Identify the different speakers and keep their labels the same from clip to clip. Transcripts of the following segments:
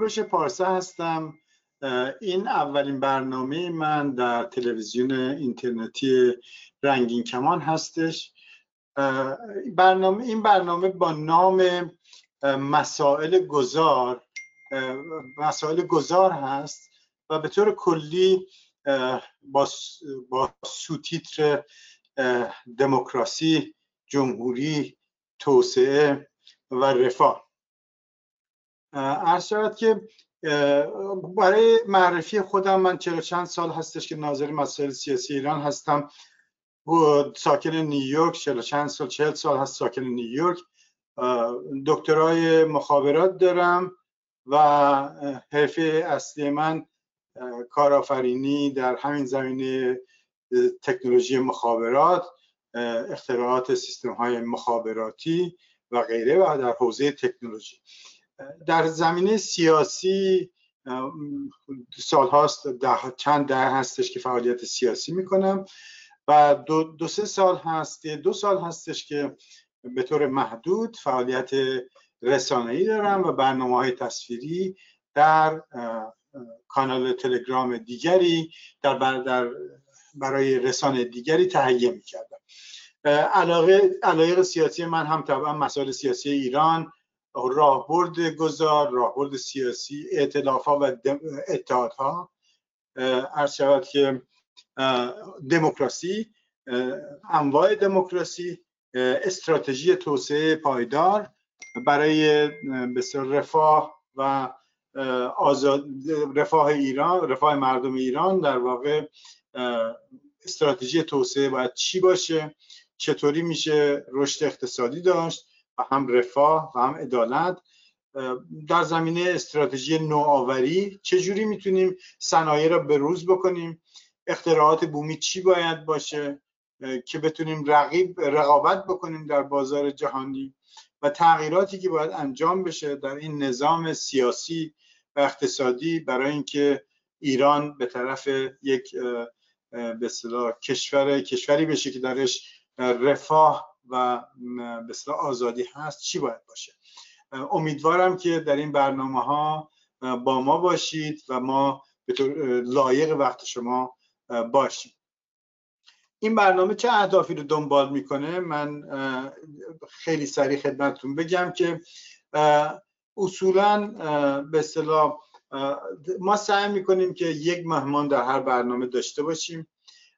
Speaker 1: کوروش پارسا هستم. این اولین برنامه من در تلویزیون اینترنتی رنگین کمان هستش. برنامه این برنامه با نام مسائل گذار مسائل گذار هست و به طور کلی با, با سوتیتر دموکراسی جمهوری توسعه و رفاه. عرض شود که برای معرفی خودم من چرا چند سال هستش که ناظر مسائل سیاسی ایران هستم. ساکن نیویورک چرا چند سال چهل سال هست ساکن نیویورک دکترای مخابرات دارم و حرفه اصلی من کارآفرینی در همین زمینه تکنولوژی مخابرات اختراعات سیستم های مخابراتی و غیره و در حوزه تکنولوژی. در زمینه سیاسی سال هاست ده، چند ده هستش که فعالیت سیاسی می‌کنم و دو, دو سه سال هست دو سال هستش که به طور محدود فعالیت رسانه‌ای دارم و برنامه های تصویری در کانال تلگرام دیگری در, در برای رسانه دیگری تهیه می‌کردم. علاقه علایق سیاسی من هم طبعا مسائل سیاسی ایران راهبرد گذار راهبرد سیاسی ها و اتحادها. عرض شود که دموکراسی انواع دموکراسی استراتژی توسعه پایدار برای بسیار رفاه و آزاد رفاه ایران رفاه مردم ایران در واقع استراتژی توسعه باید چی باشه؟ چطوری میشه رشد اقتصادی داشت؟ هم رفاه و هم عدالت در زمینه استراتژی نوآوری چجوری می‌تونیم صنایع را به روز بکنیم؟ اختراعات بومی چی باید باشه؟ که بتونیم رقیب رقابت بکنیم در بازار جهانی و تغییراتی که باید انجام بشه در این نظام سیاسی و اقتصادی برای اینکه ایران به طرف یک به کشور کشوری بشه که درش رفاه و به آزادی هست چی باید باشه؟ امیدوارم که در این برنامه ها با ما باشید و ما به طور لایق وقت شما باشیم. این برنامه چه اهدافی رو دنبال می‌کنه؟ من خیلی سریع خدمتتون بگم که اصولا به اصطلاح ما سعی می‌کنیم که یک مهمان در هر برنامه داشته باشیم.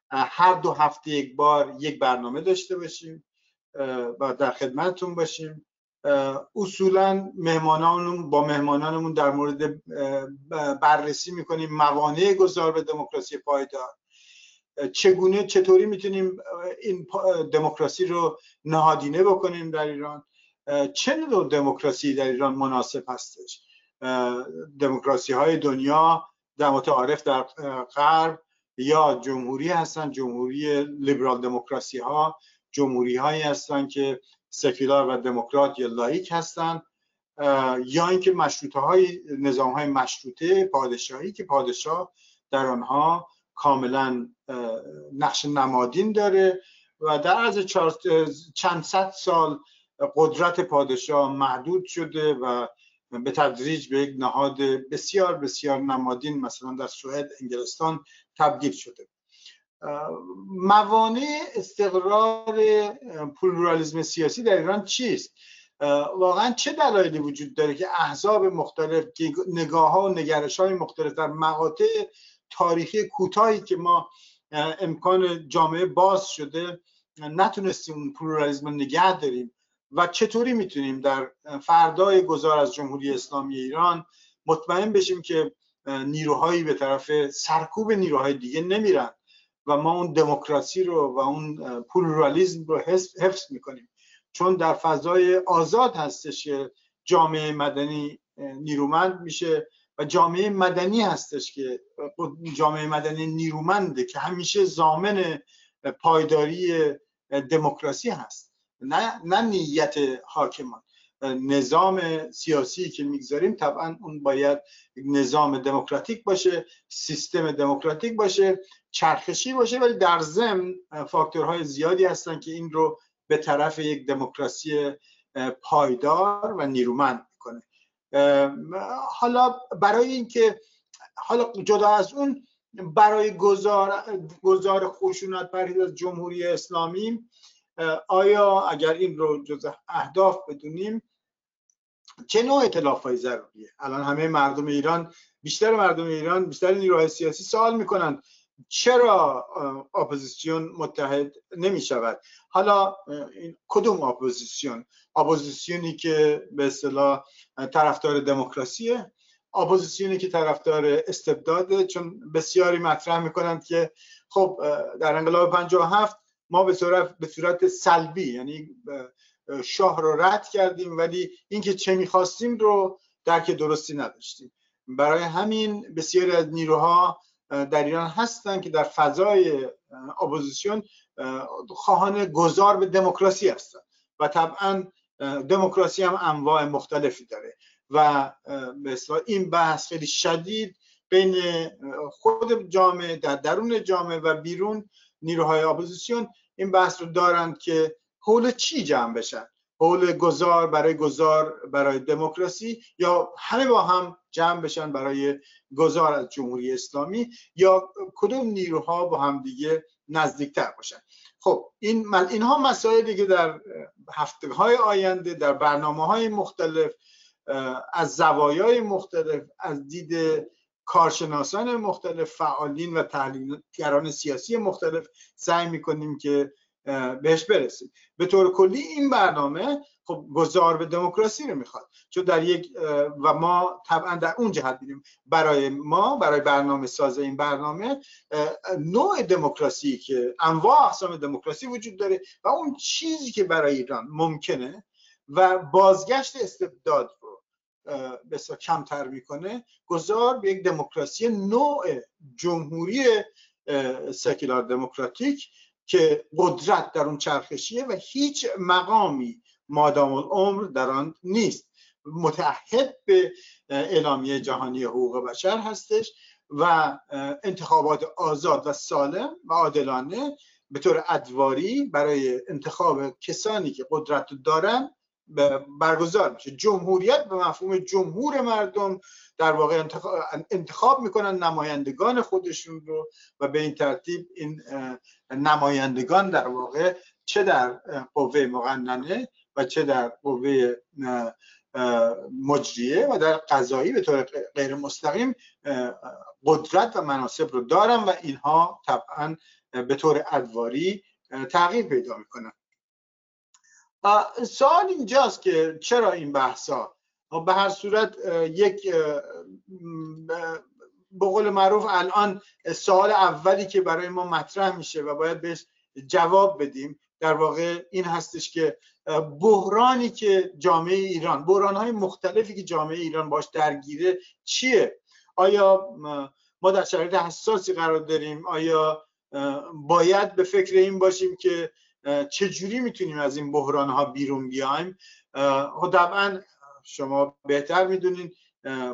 Speaker 1: هر دو هفته یک بار یک برنامه داشته باشیم. و در خدمتتون باشیم. اصولا مهمانانمون با مهمانانمون در مورد بررسی می‌کنیم موانع گذار به دموکراسی پایدار. چگونه چطوری می‌تونیم این دموکراسی رو نهادینه بکنیم در ایران؟ چه نوع دموکراسی در ایران مناسب هستش؟ دموکراسی های دنیا در متعارف در غرب یا جمهوری هستن جمهوری لیبرال دموکراسی ها جمهوری هایی هستن که سکولار و دموکرات یا لایک هستن یا اینکه مشروطه های نظام های مشروطه پادشاهی که پادشاه در آنها کاملا نقش نمادین داره و در از چند صد سال قدرت پادشاه محدود شده و به تدریج به یک نهاد بسیار بسیار نمادین مثلا در سوئد انگلستان تبدیل شده. موانع استقرار پلورالیزم سیاسی در ایران چیست؟ واقعا چه دلایلی وجود داره که احزاب مختلف نگاه ها و نگرش های مختلف در مقاطع تاریخی کوتاهی که ما امکان جامعه باز شده نتونستیم اون پلورالیزم نگه داریم و چطوری می‌تونیم در فردای گذار از جمهوری اسلامی ایران مطمئن بشیم که نیروهایی به طرف سرکوب نیروهای دیگه نمیرن؟ و ما اون دموکراسی رو و اون پلورالیزم رو حفظ می‌کنیم. چون در فضای آزاد هستش که جامعه مدنی نیرومند میشه و جامعه مدنی هستش که جامعه مدنی نیرومنده که همیشه زامن پایداری دموکراسی هست. نه, نه نیت حاکمان. نظام سیاسی که می‌گذاریم طبعا اون باید نظام دموکراتیک باشه سیستم دموکراتیک باشه چرخشی باشه ولی در ضمن فاکتورهای زیادی هستن که این رو به طرف یک دموکراسی پایدار و نیرومند می‌کنه. حالا برای اینکه حالا جدا از اون برای گذار گذار خشونت پرهیز از جمهوری اسلامی آیا اگر این رو جز اهداف بدونیم چه نوع ائتلاف های ضروریه؟ الان همه مردم ایران بیشتر مردم ایران بیشتر نیروهای سیاسی سوال می‌کنن چرا اپوزیسیون متحد نمی شود حالا کدوم اپوزیسیون؟ اپوزیسیونی که به اصطلاح طرفدار دموکراسیه. اپوزیسیونی که طرفدار استبداده چون بسیاری مطرح می‌کنند که خب در انقلاب 57 ما به صورت به صورت سلبی یعنی شاه رو رد کردیم ولی اینکه چه می‌خواستیم رو درک درستی نداشتیم. برای همین بسیاری از نیروها در ایران هستن که در فضای اپوزیسیون خواهان گذار به دموکراسی هستن. و طبعا دموکراسی هم انواع مختلفی داره. و مثلا این بحث خیلی شدید بین خود جامعه در درون جامعه و بیرون نیروهای اپوزیسیون این بحث رو دارند که حول چی جمع بشن؟ حول گذار برای گذار برای دموکراسی یا همه با هم جمع بشن برای گذار از جمهوری اسلامی یا کدوم نیروها با هم دیگه نزدیکتر باشن. خب این اینها مسائلی که در هفته های آینده در برنامه های مختلف از زوایای مختلف از دید کارشناسان مختلف فعالین و تحلیلگران سیاسی مختلف سعی می‌کنیم که بهش برسیم. به طور کلی این برنامه خب گذار به دموکراسی رو می‌خواد. چون در یک و ما طبعا در اون جهت دیدیم برای ما برای برنامه ساز این برنامه نوع دموکراسی که انواع اقسام دموکراسی وجود داره و اون چیزی که برای ایران ممکنه و بازگشت استبداد رو بسیار کمتر می‌کنه گذار به یک دموکراسی نوع جمهوری سکولار دموکراتیک که قدرت در اون چرخشیه و هیچ مقامی مادام العمر در آن نیست. متحد به اعلامیه جهانی حقوق بشر هستش و انتخابات آزاد و سالم و عادلانه به طور ادواری برای انتخاب کسانی که قدرت دارن برگزار میشه. جمهوریت به مفهوم جمهور مردم در واقع انتخاب, می‌کنن نمایندگان خودشون رو و به این ترتیب این نمایندگان در واقع چه در قوه مقننه و چه در قوه مجریه و در قضایی به طور غیر مستقیم قدرت و مناسب رو دارن و اینها طبعا به طور ادواری تغییر پیدا می‌کنن. سوال اینجاست که چرا این بحثا؟ به هر صورت یک به قول معروف الان سوال اولی که برای ما مطرح میشه و باید بهش جواب بدیم در واقع این هستش که بحرانی که جامعه ایران بحران های مختلفی که جامعه ایران باش درگیره چیه؟ آیا ما در شرایط حساسی قرار داریم؟ آیا باید به فکر این باشیم که چجوری می‌تونیم از این بحران ها بیرون بیایم؟ خب شما بهتر می‌دونین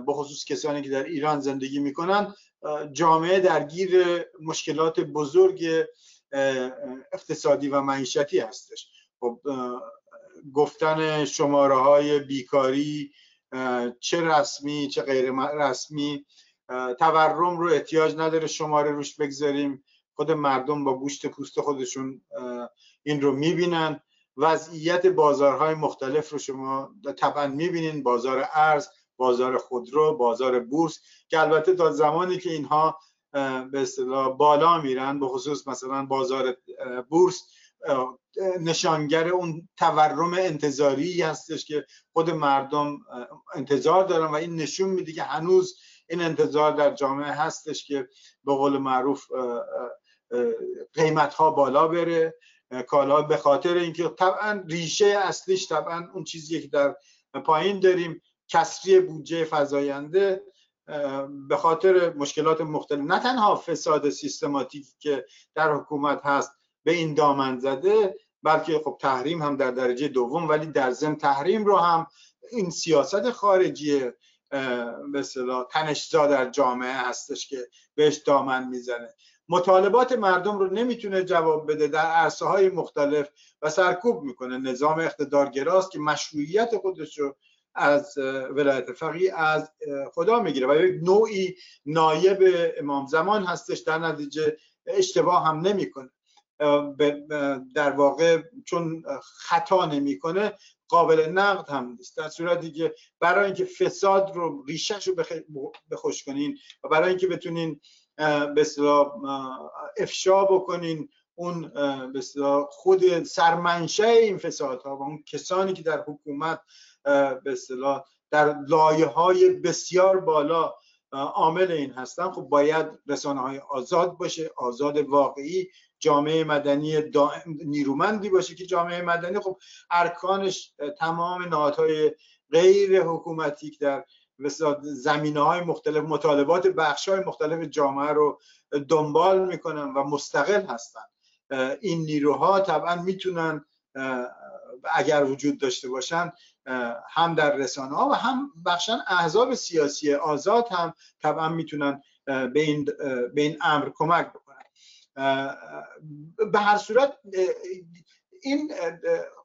Speaker 1: به خصوص کسانی که در ایران زندگی می‌کنن جامعه درگیر مشکلات بزرگ اقتصادی و معیشتی هستش. خب گفتن شماره های بیکاری چه رسمی چه غیر رسمی تورم رو احتیاج نداره شماره روش بگذاریم. خود مردم با گوشت پوست خودشون این رو می‌بینن. وضعیت بازارهای مختلف رو شما طبعا می‌بینین. بازار ارز بازار خودرو بازار بورس که البته تا زمانی که اینها به اصطلاح بالا میرن به خصوص مثلا بازار بورس نشانگر اون تورم انتظاری هستش که خود مردم انتظار دارن و این نشون میده که هنوز این انتظار در جامعه هستش که به قول معروف قیمت ها بالا بره. کالا به خاطر اینکه طبعا ریشه اصلیش طبعا اون چیزی که در پایین داریم کسری بودجه فزاینده به خاطر مشکلات مختلف. نه تنها فساد سیستماتیکی که در حکومت هست به این دامن زده بلکه خب تحریم هم در درجه دوم ولی در ضمن تحریم رو هم این سیاست خارجی به اصطلاح تنشزا در جامعه هستش که بهش دامن می‌زنه. مطالبات مردم رو نمی‌تونه جواب بده در عرصه های مختلف و سرکوب می‌کنه. نظام اقتدارگراست که مشروعیت خودش رو از ولایت فقیه از خدا می‌گیره و یک نوعی نایب امام زمان هستش. در نتیجه اشتباه هم نمی‌کنه. در واقع چون خطا نمی‌کنه قابل نقد هم نیست. در صورتی که برای اینکه فساد رو ریشش رو بخوش کنین و برای اینکه بتونین به افشا بکنین اون به خود سرمنشه این فساد ها و اون کسانی که در حکومت به در لایه های بسیار بالا عامل این هستن خب باید رسانه های آزاد باشه آزاد واقعی جامعه مدنی نیرومندی باشه که جامعه مدنی. خب ارکانش تمام نهادهای غیر حکومتی در زمینه های مختلف مطالبات بخش های مختلف جامعه رو دنبال می‌کنن و مستقل هستن. این نیروها طبعا می‌تونن اگر وجود داشته باشن هم در رسانه ها و هم بخشن احزاب سیاسی آزاد هم طبعا می‌تونن به این, به این امر کمک به هر صورت این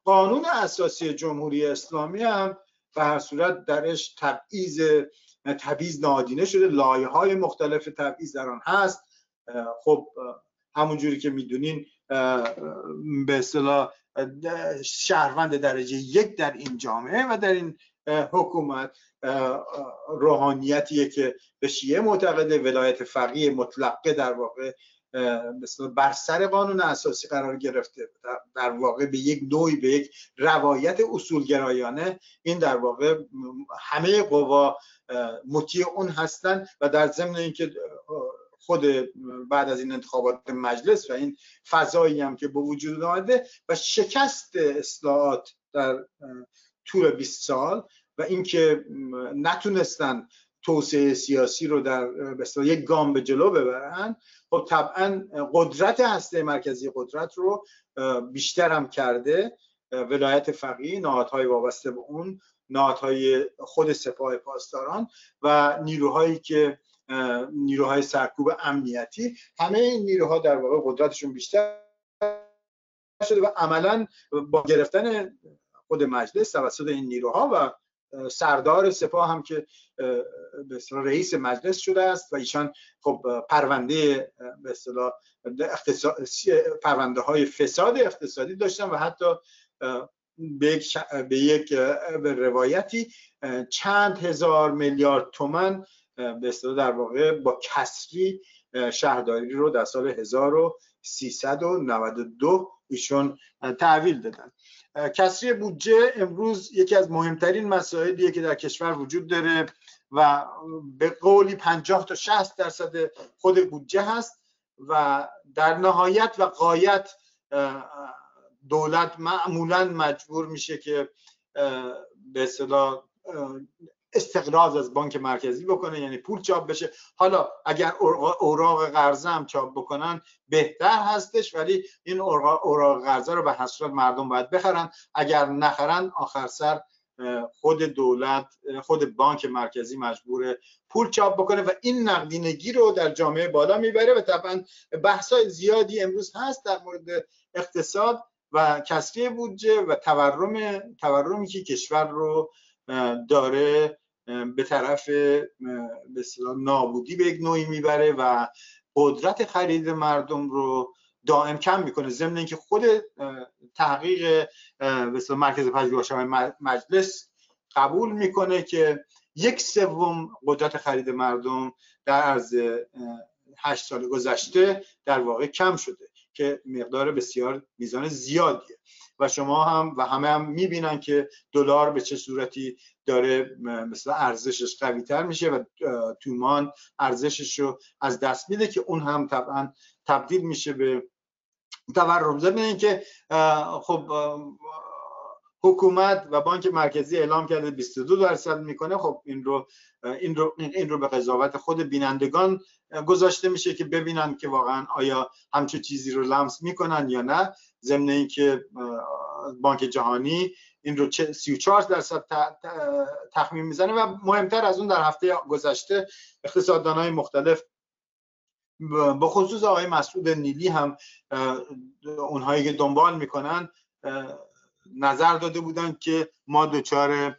Speaker 1: قانون اساسی جمهوری اسلامی هم به هر صورت درش تبعیض تبعیض نادینه شده لایه های مختلف تبعیض در آن هست. خب همونجوری که می‌دونین به اصطلاح شهروند درجه یک در این جامعه و در این حکومت روحانیتیه که به شیعه معتقده ولایت فقیه مطلقه در واقع بر سر قانون اساسی قرار گرفته. در واقع به یک نوعی به یک روایت اصولگرایانه این در واقع همه قوا مطیع اون هستند و در ضمن اینکه خود بعد از این انتخابات مجلس و این فضایی هم که به وجود آمده و شکست اصلاحات در طول 20 سال و اینکه نتونستن توسعه سیاسی رو در یک گام به جلو ببرن خب طبعا قدرت هسته مرکزی قدرت رو بیشتر هم کرده ولایت فقیه نهادهای وابسته به اون نهادهای خود سپاه پاسداران و نیروهایی که نیروهای سرکوب امنیتی. همه این نیروها در واقع قدرتشون بیشتر شده و عملا با گرفتن خود مجلس توسط این نیروها و سردار سپاه هم که به رئیس مجلس شده است و ایشان خب پرونده به اصطلاح پرونده های فساد اقتصادی داشتن و حتی به یک, به یک روایتی چند هزار میلیارد تومن به اصطلاح در واقع با کسری شهرداری رو در سال 1392 ایشون تحویل دادن. کسری بودجه امروز یکی از مهمترین مسائلیه که در کشور وجود داره و به قولی 50 تا 60 درصد خود بودجه هست و در نهایت و قایت دولت معمولا مجبور میشه که به اصطلاح استقراض از بانک مرکزی بکنه یعنی پول چاپ بشه. حالا اگر اوراق قرضه هم چاپ بکنن بهتر هستش ولی این اوراق قرضه رو به حسرت مردم باید بخرن. اگر نخرن آخر سر خود دولت خود بانک مرکزی مجبور پول چاپ بکنه و این نقدینگی رو در جامعه بالا می‌بره و طبعا بحثای زیادی امروز هست در مورد اقتصاد و کسری بودجه و تورم تورمی که کشور رو داره به طرف به نابودی به نوعی می‌بره و قدرت خرید مردم رو دائم کم می‌کنه. ضمن اینکه خود تحقیق به مرکز پژوهش مجلس قبول می‌کنه که یک سوم قدرت خرید مردم در عرض هشت سال گذشته در واقع کم شده که مقدار بسیار میزان زیادیه. و شما هم و همه هم می‌بینن که دلار به چه صورتی داره مثلا ارزشش قوی تر میشه و تومان ارزشش رو از دست میده که اون هم طبعا تبدیل میشه به تورم. ضمن که خب حکومت و بانک مرکزی اعلام کرده 22 درصد می‌کنه. خب این رو این رو این رو به قضاوت خود بینندگان گذاشته میشه که ببینن که واقعا آیا همچون چیزی رو لمس می‌کنن یا نه. ضمن اینکه بانک جهانی این رو 34 درصد تخمین می‌زنه و مهمتر از اون در هفته گذشته اقتصاددان های مختلف به خصوص آقای مسعود نیلی هم اونهایی که دنبال می‌کنن نظر داده بودن که ما دچار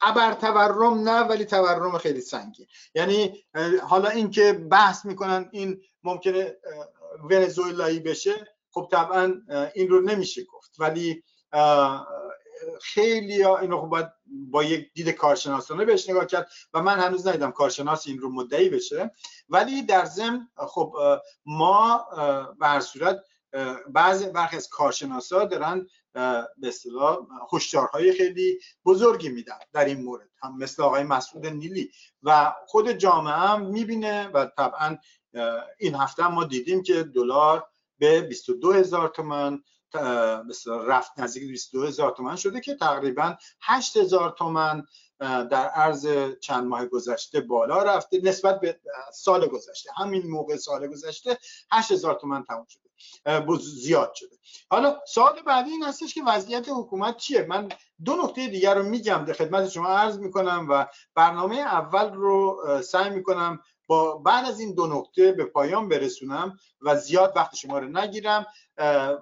Speaker 1: ابر تورم نه ولی تورم خیلی سنگین یعنی حالا اینکه بحث می‌کنن این ممکنه ونزوئلایی بشه خب طبعا این رو نمیشه گفت. ولی خیلی ها اینو خب باید با یک دید کارشناسانه بهش نگاه کرد و من هنوز ندیدم کارشناس این رو مدعی بشه. ولی در ضمن خب ما به صورت بعضی برخی از کارشناسا دارن به اصطلاح هشدارهای خیلی بزرگی میدن در این مورد. هم مثل آقای مسعود نیلی. و خود جامعه هم می‌بینه و طبعا این هفته ما دیدیم که دلار به 22 هزار تومن رفت نزدیک 22 هزار تومن شده که تقریبا 8 هزار تومن در عرض چند ماه گذشته بالا رفته نسبت به سال گذشته همین موقع سال گذشته 8 هزار تومن تموم شده زیاد شده. حالا سال بعدی این هستش که وضعیت حکومت چیه؟ من دو نکته دیگر رو میگم در خدمت شما عرض می‌کنم و برنامه اول رو سعی می‌کنم با بعد از این دو نکته به پایان برسونم و زیاد وقت شما رو نگیرم.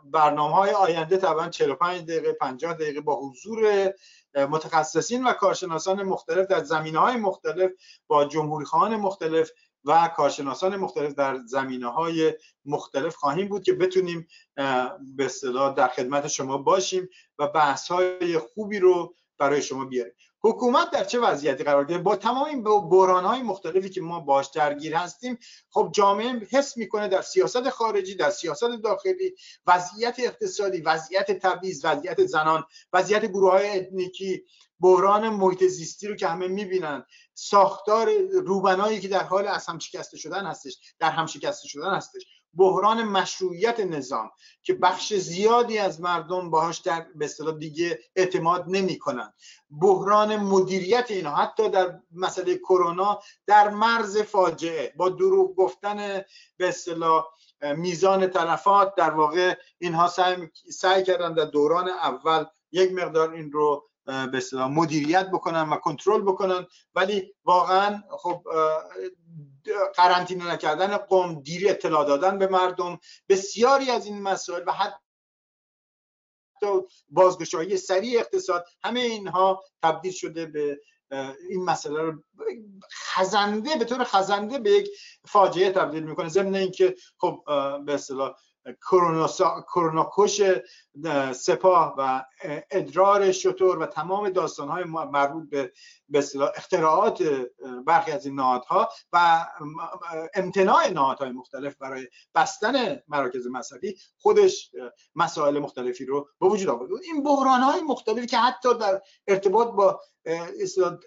Speaker 1: برنامه های آینده طبعا 45 دقیقه 50 دقیقه با حضور متخصصین و کارشناسان مختلف در زمینه های مختلف با جمهوری خواهان مختلف و کارشناسان مختلف در زمینه های مختلف خواهیم بود که بتونیم به اصطلاح در خدمت شما باشیم و بحث های خوبی رو برای شما بیاریم. حکومت در چه وضعیتی قرار گرفته با تمام این بحران های مختلفی که ما باش درگیر هستیم خب جامعه حس می‌کنه در سیاست خارجی در سیاست داخلی وضعیت اقتصادی وضعیت تبعیض وضعیت زنان وضعیت گروه های اتنیکی بحران محیط زیستی رو که همه می‌بینن. ساختار روبنایی که در حال از هم شکسته شدن هستش در هم شکسته شدن هستش. بحران مشروعیت نظام که بخش زیادی از مردم باهاش در به دیگه اعتماد نمی‌کنن. بحران مدیریت اینا حتی در مسئله کرونا در مرز فاجعه با دروغ گفتن به اصطلاح میزان تلفات در واقع اینها سعی, سعی کردن در دوران اول یک مقدار این رو به مدیریت بکنن و کنترل بکنن. ولی واقعا خب قرنطینه نکردن قوم دیر اطلاع دادن به مردم. بسیاری از این مسائل و حتی بازگشایی سریع اقتصاد همه اینها تبدیل شده به این مسئله رو خزنده به طور خزنده به یک فاجعه تبدیل می‌کنه. ضمن اینکه خب به اصطلاح کرونا کش سپاه و ادرار شطور و تمام داستانهای مربوط به به اختراعات برخی از این نهادها و امتناع نهادهای مختلف برای بستن مراکز مذهبی خودش مسائل مختلفی رو به وجود آورد. این بحران های مختلفی که حتی در ارتباط با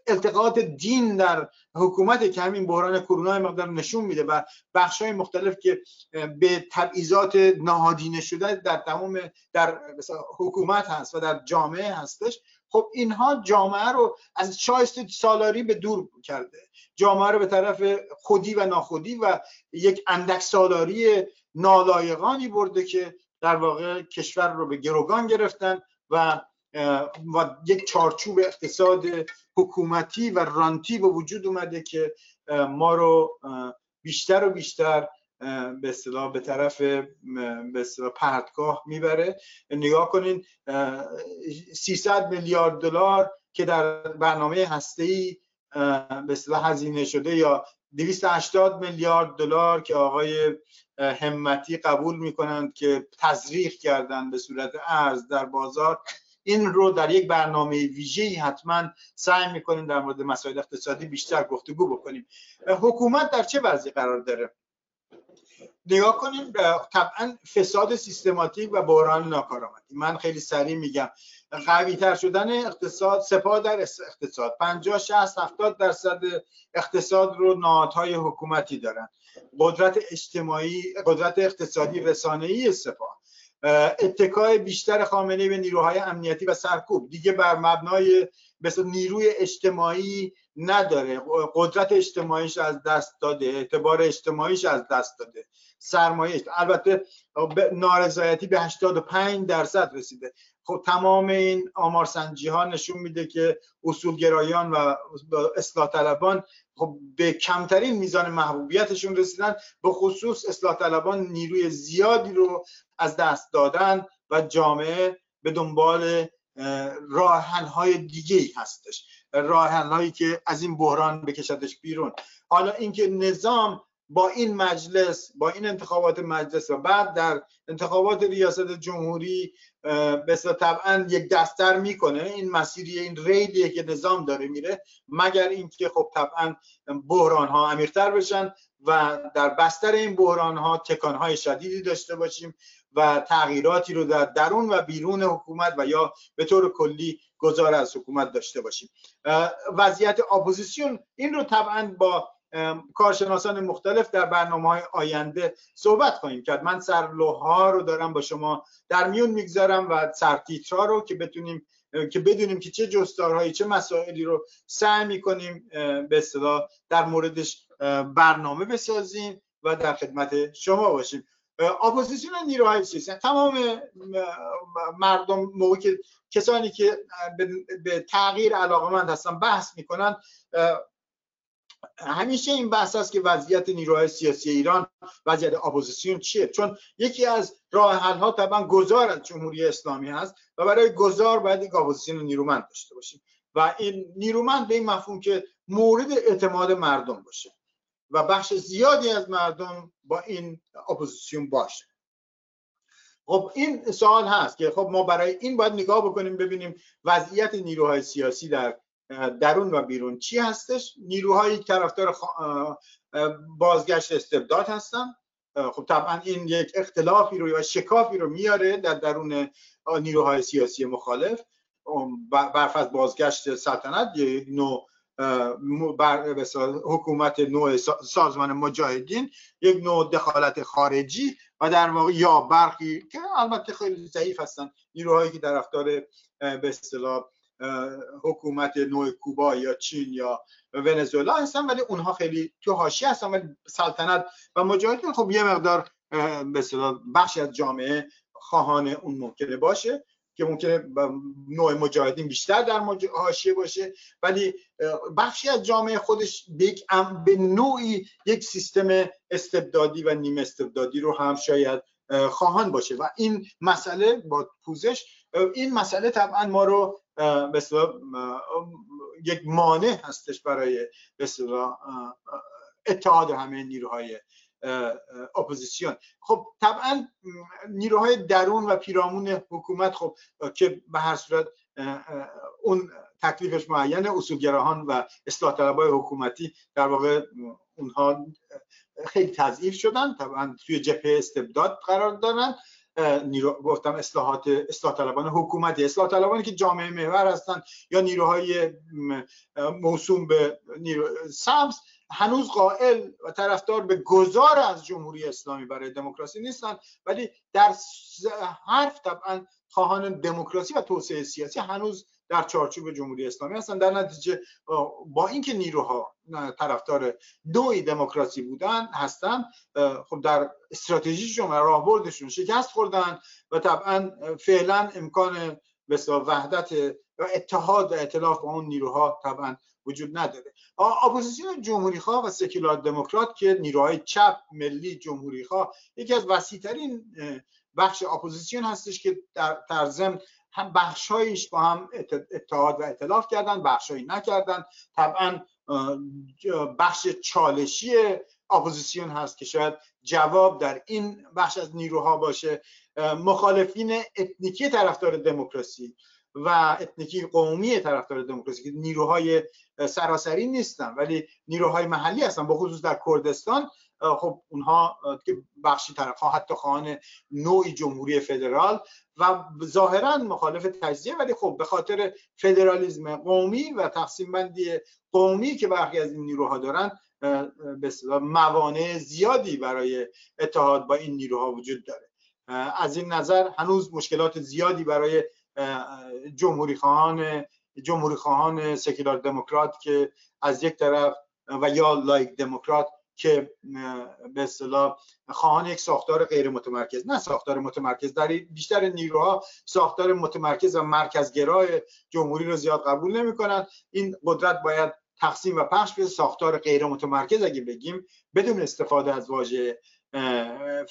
Speaker 1: التقاط دین در حکومت که همین بحران کرونا مقدار نشون میده و بخش های مختلف که به تبعیضات نهادینه شده در تمام در حکومت هست و در جامعه هستش خب اینها جامعه رو از شایسته سالاری به دور کرده. جامعه رو به طرف خودی و ناخودی و یک اندک سالاری نالایقانی برده که در واقع کشور رو به گروگان گرفتن و و یک چارچوب اقتصاد حکومتی و رانتی به وجود اومده که ما رو بیشتر و بیشتر به اصطلاح به طرف به اصطلاح پرتگاه می‌بره. نگاه کنین 300 میلیارد دلار که در برنامه هسته‌ای به اصطلاح هزینه شده یا 280 میلیارد دلار که آقای همتی قبول می‌کنند که تزریق کردن به صورت ارز در بازار این رو در یک برنامه ویژه‌ای حتما سعی می‌کنیم در مورد مسائل اقتصادی بیشتر گفتگو بکنیم. حکومت در چه وضعی قرار داره؟ نگاه کنیم طبعا فساد سیستماتیک و بحران ناکارآمدی. من خیلی سریع میگم. قوی تر شدن اقتصاد سپاه در اقتصاد. 50 60 70 درصد اقتصاد رو نهادهای حکومتی دارن. قدرت اجتماعی قدرت اقتصادی رسانه‌ای سپاه. اتکای بیشتر خامنه به نیروهای امنیتی و سرکوب. دیگه بر مبنای مثل نیروی اجتماعی نداره. قدرت اجتماعیش از دست داده اعتبار اجتماعیش از دست داده. سرمایه البته نارضایتی به 85 درصد رسیده. خب تمام این آمارسنجی ها نشون میده که اصولگرایان و اصلاح طلبان خب به کمترین میزان محبوبیتشون رسیدن به خصوص اصلاح طلبان نیروی زیادی رو از دست دادن و جامعه به دنبال راهن های دیگه ای هستش. راهن هایی که از این بحران بکشدش بیرون. حالا اینکه نظام با این مجلس با این انتخابات مجلس و بعد در انتخابات ریاست جمهوری بسیار طبعا یک دستر می‌کنه این مسیری این ریلیه که نظام داره میره مگر اینکه خب طبعا بحران ها عمیقتر بشن و در بستر این بحران ها تکان های شدیدی داشته باشیم و تغییراتی رو در درون و بیرون حکومت و یا به طور کلی گذار از حکومت داشته باشیم. وضعیت اپوزیسیون این رو طبعا با کارشناسان مختلف در برنامه های آینده صحبت خواهیم کرد. من سرلوها رو دارم با شما در میون می‌گذارم و سرتیترها رو که بتونیم که بدونیم که چه جستارهایی چه مسائلی رو سعی می‌کنیم به اصطلاح در موردش برنامه بسازیم و در خدمت شما باشیم. اپوزیسیون نیروهای سیاسی تمام مردم موقع که کسانی که به تغییر علاقمند هستن بحث می‌کنن همیشه این بحث است که وضعیت نیروهای سیاسی ایران وضعیت اپوزیسیون چیه؟ چون یکی از راه حل ها طبعا گذار از جمهوری اسلامی هست و برای گذار باید یک اپوزیسیون نیرومند داشته باشیم. و این نیرومند به این مفهوم که مورد اعتماد مردم باشه و بخش زیادی از مردم با این اپوزیسیون باشه. خب این سوال هست که خب ما برای این باید نگاه بکنیم ببینیم وضعیت نیروهای سیاسی در درون و بیرون چی هستش؟ نیروهای طرفدار بازگشت استبداد هستن. خب طبعا این یک اختلافی رو یا شکافی رو میاره در درون نیروهای سیاسی مخالف. برفض بازگشت سلطنت یک نوع بر حکومت نوع سازمان مجاهدین یک نوع دخالت خارجی و در واقع یا برخی که البته خیلی ضعیف هستن. نیروهایی که طرفدار به اصطلاح حکومت نوع کوبا یا چین یا ونزوئلا هستن ولی اونها خیلی تو حاشیه هستن ولی سلطنت و مجاهدین خب یه مقدار به بخشی از جامعه خواهان اون ممکنه باشه که ممکنه نوع مجاهدین بیشتر در حاشیه باشه. ولی بخشی از جامعه خودش به نوعی یک سیستم استبدادی و نیم استبدادی رو هم شاید خواهان باشه. و این مسئله با پوزش این مسئله طبعا ما رو به یک مانع هستش برای به اتحاد همه نیروهای اپوزیسیون. خب طبعا نیروهای درون و پیرامون حکومت خب که به هر صورت اون تکلیفش معین اصولگراهان و اصلاح طلبای حکومتی در واقع اونها خیلی تضعیف شدن. طبعا توی جبهه استبداد قرار دارن. نیرو گفتم اصلاحات اصلاح طلبان حکومتی. اصلاح طلبانی که جامعه محور هستند یا نیروهای موسوم به نیرو سبز هنوز قائل و طرفدار به گذار از جمهوری اسلامی برای دموکراسی نیستن ولی در حرف طبعا خواهان دموکراسی و توسعه سیاسی هنوز در چارچوب جمهوری اسلامی هستن. در نتیجه با اینکه نیروها طرفدار دوی دموکراسی بودن هستن خب در استراتژیشون و راهبردشون شکست خوردن و طبعا فعلا امکان مثلا وحدت و اتحاد و ائتلاف با اون نیروها طبعا وجود نداره. اپوزیسیون جمهوری خواه و سکولار دموکرات که نیروهای چپ ملی جمهوری خواه یکی از وسیعترین بخش اپوزیسیون هستش که در, در هم بخشایش با هم اتحاد و ائتلاف کردن بخشایی نکردن. طبعا بخش چالشی اپوزیسیون هست که شاید جواب در این بخش از نیروها باشه. مخالفین اتنیکی طرفدار دموکراسی و اتنیکی قومی طرفدار دموکراسی که نیروهای سراسری نیستن ولی نیروهای محلی هستن به خصوص در کردستان. خب اونها که بخشی طرف ها حتی خواهان نوعی جمهوری فدرال و ظاهرا مخالف تجزیه ولی خب به خاطر فدرالیزم قومی و تقسیم بندی قومی که برخی از این نیروها دارن موانع زیادی برای اتحاد با این نیروها وجود داره. از این نظر هنوز مشکلات زیادی برای جمهوری خواهان جمهوری خواهان سکولار دموکرات که از یک طرف و یا لایک دموکرات که به اصطلاح خواهان یک ساختار غیر متمرکز نه ساختار متمرکز در بیشتر نیروها ساختار متمرکز و مرکزگرای جمهوری رو زیاد قبول نمی‌کنن. این قدرت باید تقسیم و پخش به ساختار غیر متمرکز اگه بگیم بدون استفاده از واژه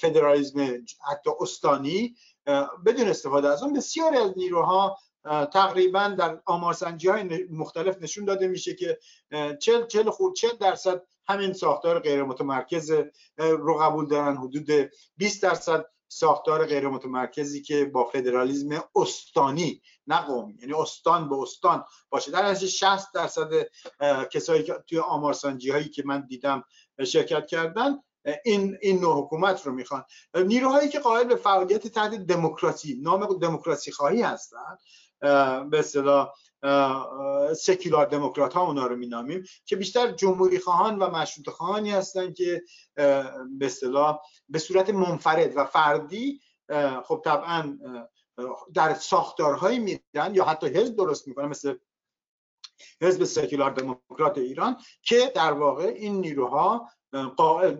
Speaker 1: فدرالیسم حتی استانی بدون استفاده از اون بسیاری از نیروها تقریبا در آمارسنجی های مختلف نشون داده میشه که 40 40 خود 40 درصد همین ساختار غیر متمرکز رو قبول دارن حدود 20 درصد ساختار غیر متمرکزی که با فدرالیزم استانی نه قومی یعنی استان به استان باشه. در نتیجه 60 درصد کسایی که توی آمارسنجی هایی که من دیدم شرکت کردن این این نوع حکومت رو می‌خوان. نیروهایی که قائل به فعالیت تحت دموکراسی نام دموکراسی خواهی هستند به اصطلاح سکولار دموکرات ها اونا رو مینامیم که بیشتر جمهوری خواهان و مشروط خواهانی هستند که به به صورت منفرد و فردی خب طبعا در ساختارهایی میرن یا حتی حزب درست می‌کنن مثل حزب سکولار دموکرات ایران که در واقع این نیروها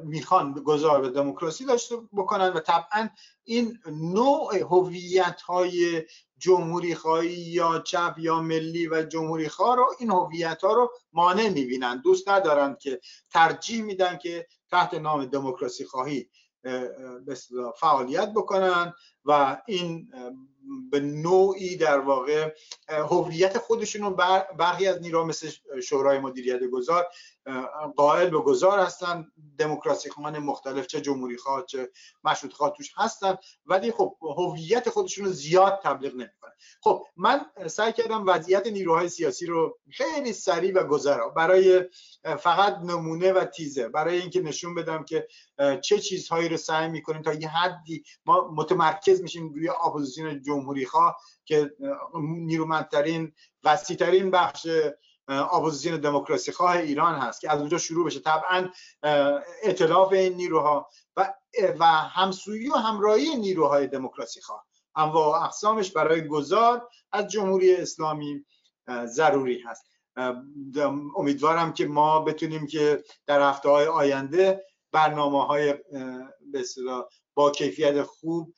Speaker 1: می‌خوان گذار به دموکراسی داشته بکنن و طبعا این نوع هویت های جمهوری خواهی یا چپ یا ملی و جمهوری خواه رو این هویت ها رو مانع می‌بینن. دوست ندارن که ترجیح میدن که تحت نام دموکراسی خواهی فعالیت بکنن و این به نوعی در واقع هویت خودشون رو برخی از نیرو مثل شورای مدیریت گذار قائل به گذار هستن. دموکراسی خواهان مختلف چه جمهوری خواه چه مشروط خواه توش هستن. ولی خب هویت خودشون رو زیاد تبلیغ نمی‌کنن. خب من سعی کردم وضعیت نیروهای سیاسی رو خیلی سریع و گذرا برای فقط نمونه و تیزه برای اینکه نشون بدم که چه چیزهایی رو سعی می‌کنیم تا یه حدی ما متمرکز میشیم روی اپوزیسیون جمهوری خواه که نیرومندترین وسیعترین بخش اپوزیسیون دموکراسی خواه ایران هست که از اونجا شروع بشه. طبعا ائتلاف این نیروها و و همسویی و همراهی نیروهای دموکراسی خواه. انواع اقسامش برای گذار از جمهوری اسلامی ضروری هست. امیدوارم که ما بتونیم که در هفته های آینده برنامه های با کیفیت خوب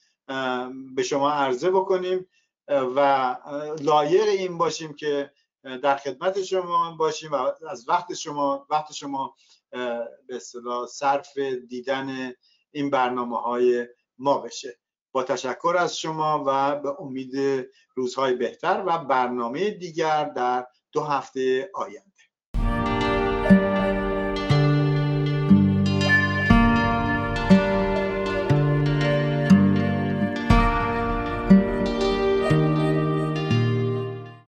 Speaker 1: به شما عرضه بکنیم و لایق این باشیم که در خدمت شما باشیم و از وقت شما وقت شما به اصطلاح صرف دیدن این برنامه های ما بشه. با تشکر از شما و به امید روزهای بهتر و برنامه دیگر در دو هفته آینده.